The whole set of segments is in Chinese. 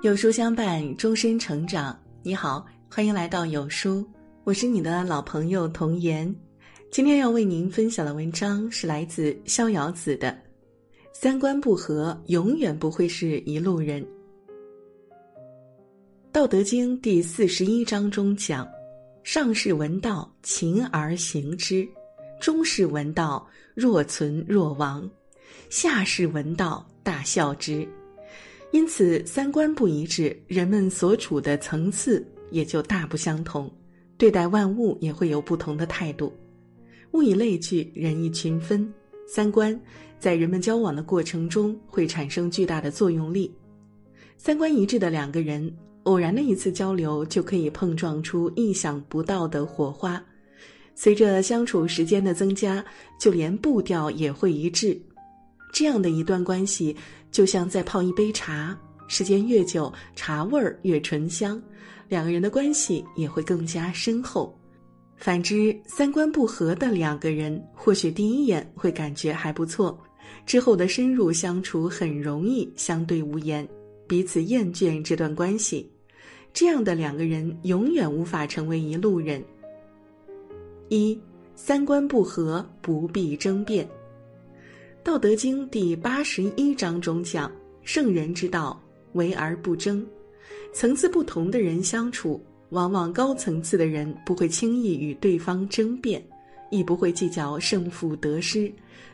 有书相伴，终身成长。你好，欢迎来到有书，我是你的老朋友童言。今天要为您分享的文章是来自逍遥子的《三观不合，永远不会是一路人》。《道德经》第四十一章中讲：“上士闻道，勤而行之；中士闻道，若存若亡；下士闻道，大笑之。”因此，三观不一致，人们所处的层次也就大不相同，对待万物也会有不同的态度。物以类聚，人以群分，三观在人们交往的过程中会产生巨大的作用力。三观一致的两个人，偶然的一次交流就可以碰撞出意想不到的火花。随着相处时间的增加，就连步调也会一致。这样的一段关系，就像在泡一杯茶，时间越久，茶味儿越醇香，两个人的关系也会更加深厚。反之，三观不合的两个人，或许第一眼会感觉还不错，之后的深入相处很容易相对无言，彼此厌倦这段关系。这样的两个人永远无法成为一路人。一，三观不合不必争辩。《道德经》第八十一章中讲：“圣人之道，为而不争。”层次不同的人相处，往往高层次的人不会轻易与对方争辩，亦不会计较胜负得失，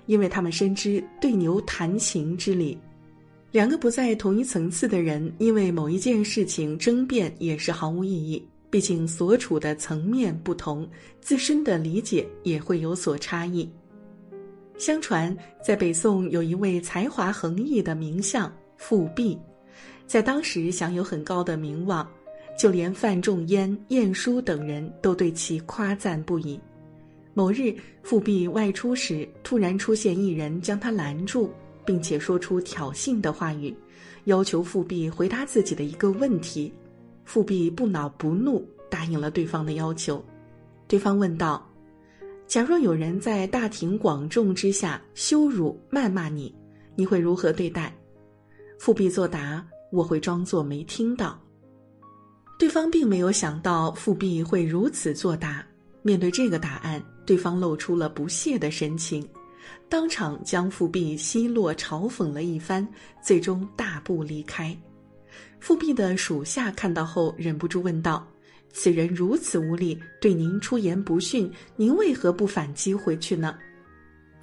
因为他们深知对牛弹琴之理。两个不在同一层次的人，因为某一件事情争辩也是毫无意义。毕竟所处的层面不同，自身的理解也会有所差异。相传，在北宋有一位才华横溢的名相富弼，在当时享有很高的名望，就连范仲淹、晏殊等人都对其夸赞不已。某日，富弼外出时，突然出现一人将他拦住，并且说出挑衅的话语，要求富弼回答自己的一个问题。富弼不恼不怒，答应了对方的要求。对方问道。假若有人在大庭广众之下羞辱、谩骂你，你会如何对待？复辟作答：“我会装作没听到。”对方并没有想到复辟会如此作答。面对这个答案，对方露出了不屑的神情，当场将复辟奚落、嘲讽了一番，最终大步离开。复辟的属下看到后，忍不住问道。此人如此无礼，对您出言不逊，您为何不反击回去呢？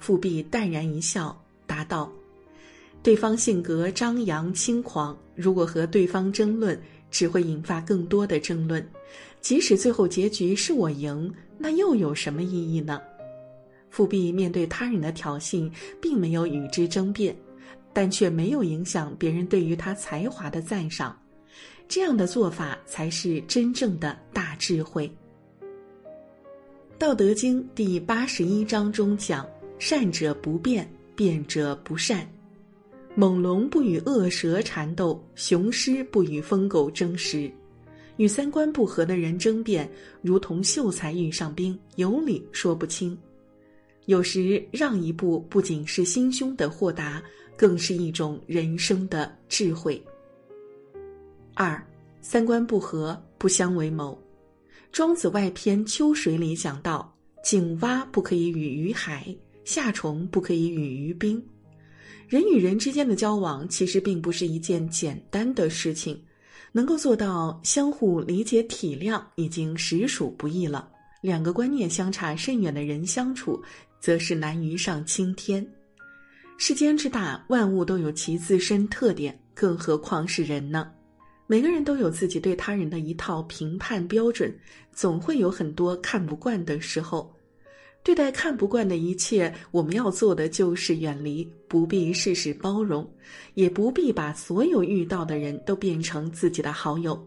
富弼淡然一笑，答道：“对方性格张扬轻狂，如果和对方争论，只会引发更多的争论。即使最后结局是我赢，那又有什么意义呢？”富弼面对他人的挑衅，并没有与之争辩，但却没有影响别人对于他才华的赞赏。这样的做法才是真正的大智慧。《道德经》第八十一章中讲：“善者不辩，辩者不善。猛龙不与恶蛇缠斗，雄狮不与疯狗争食。与三观不合的人争辩，如同秀才遇上兵，有理说不清。有时让一步，不仅是心胸的豁达，更是一种人生的智慧。”二，三观不合不相为谋。庄子外篇《秋水》里讲到：“井蛙不可以与于海，夏虫不可以语于冰。”人与人之间的交往其实并不是一件简单的事情，能够做到相互理解体谅已经实属不易了。两个观念相差甚远的人相处，则是难于上青天。世间之大，万物都有其自身特点，更何况是人呢？每个人都有自己对他人的一套评判标准，总会有很多看不惯的时候。对待看不惯的一切，我们要做的就是远离，不必事事包容，也不必把所有遇到的人都变成自己的好友。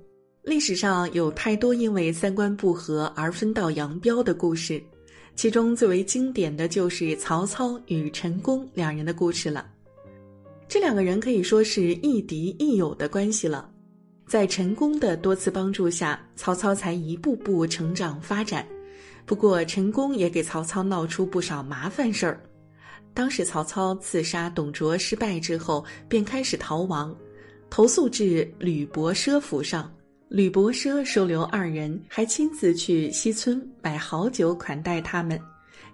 历史上有太多因为三观不合而分道扬镳的故事，其中最为经典的就是曹操与陈宫两人的故事了。这两个人可以说是亦敌亦友的关系了。在陈宫的多次帮助下，曹操才一步步成长发展。不过，陈宫也给曹操闹出不少麻烦事儿。当时，曹操刺杀董卓失败之后，便开始逃亡。投诉至吕伯奢府上。吕伯奢收留二人，还亲自去西村买好酒款待他们。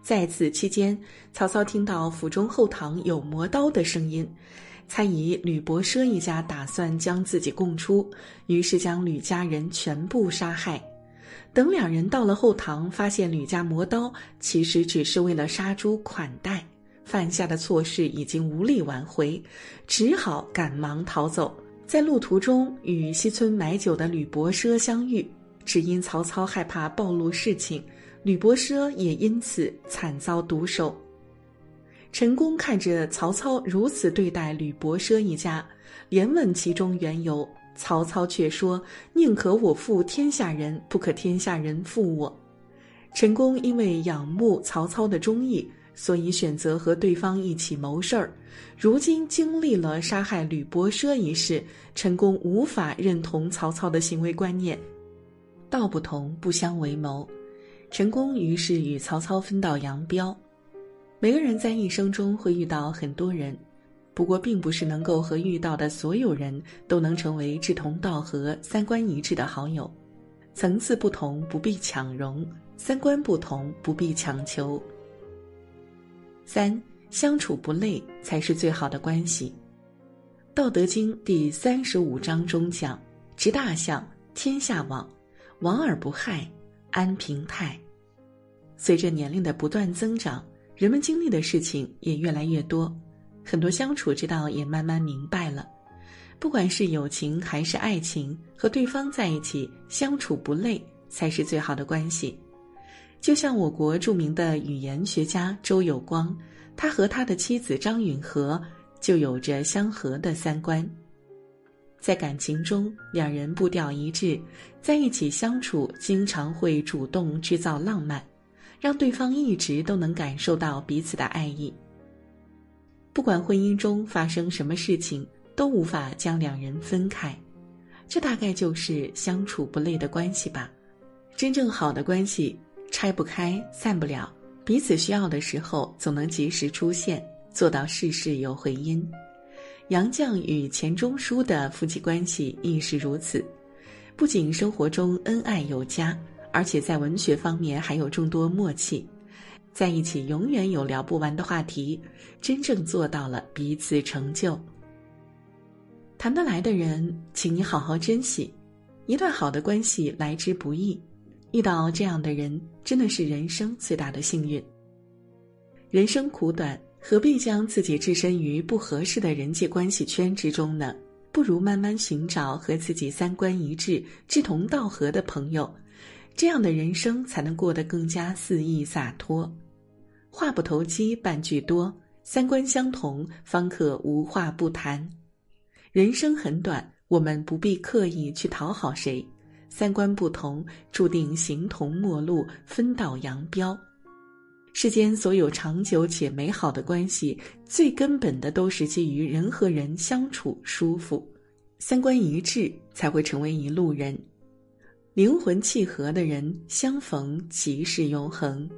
在此期间，曹操听到府中后堂有磨刀的声音，猜疑吕伯奢一家打算将自己供出，于是将吕家人全部杀害。等两人到了后堂，发现吕家磨刀其实只是为了杀猪款待，犯下的错事已经无力挽回，只好赶忙逃走。在路途中与西村买酒的吕伯奢相遇，只因曹操害怕暴露事情，吕伯奢也因此惨遭毒手。陈宫看着曹操如此对待吕伯奢一家，连问其中缘由，曹操却说：“宁可我负天下人，不可天下人负我。”陈宫因为仰慕曹操的忠义。所以选择和对方一起谋事儿，如今经历了杀害吕伯奢一事，陈宫无法认同曹操的行为观念。道不同不相为谋，陈宫于是与曹操分道扬镳。每个人在一生中会遇到很多人，不过并不是能够和遇到的所有人都能成为志同道合、三观一致的好友。层次不同不必抢容，三观不同不必强求。三相处不累才是最好的关系。《道德经》第三十五章中讲：“执大象，天下往；往而不害，安平泰。”随着年龄的不断增长，人们经历的事情也越来越多，很多相处之道也慢慢明白了。不管是友情还是爱情，和对方在一起相处不累才是最好的关系。就像我国著名的语言学家周有光，他和他的妻子张允和就有着相合的三观。在感情中，两人步调一致，在一起相处经常会主动制造浪漫，让对方一直都能感受到彼此的爱意。不管婚姻中发生什么事情，都无法将两人分开，这大概就是相处不累的关系吧。真正好的关系。拆不开，散不了，彼此需要的时候总能及时出现，做到事事有回音。杨绛与钱钟书的夫妻关系亦是如此，不仅生活中恩爱有加，而且在文学方面还有众多默契，在一起永远有聊不完的话题，真正做到了彼此成就。谈得来的人，请你好好珍惜，一段好的关系来之不易。遇到这样的人，真的是人生最大的幸运。人生苦短，何必将自己置身于不合适的人际关系圈之中呢？不如慢慢寻找和自己三观一致、志同道合的朋友，这样的人生才能过得更加肆意洒脱。话不投机半句多，三观相同方可无话不谈。人生很短，我们不必刻意去讨好谁。三观不同，注定形同陌路，分道扬镳。世间所有长久且美好的关系，最根本的都是基于人和人相处舒服，三观一致才会成为一路人。灵魂契合的人相逢即是永恒。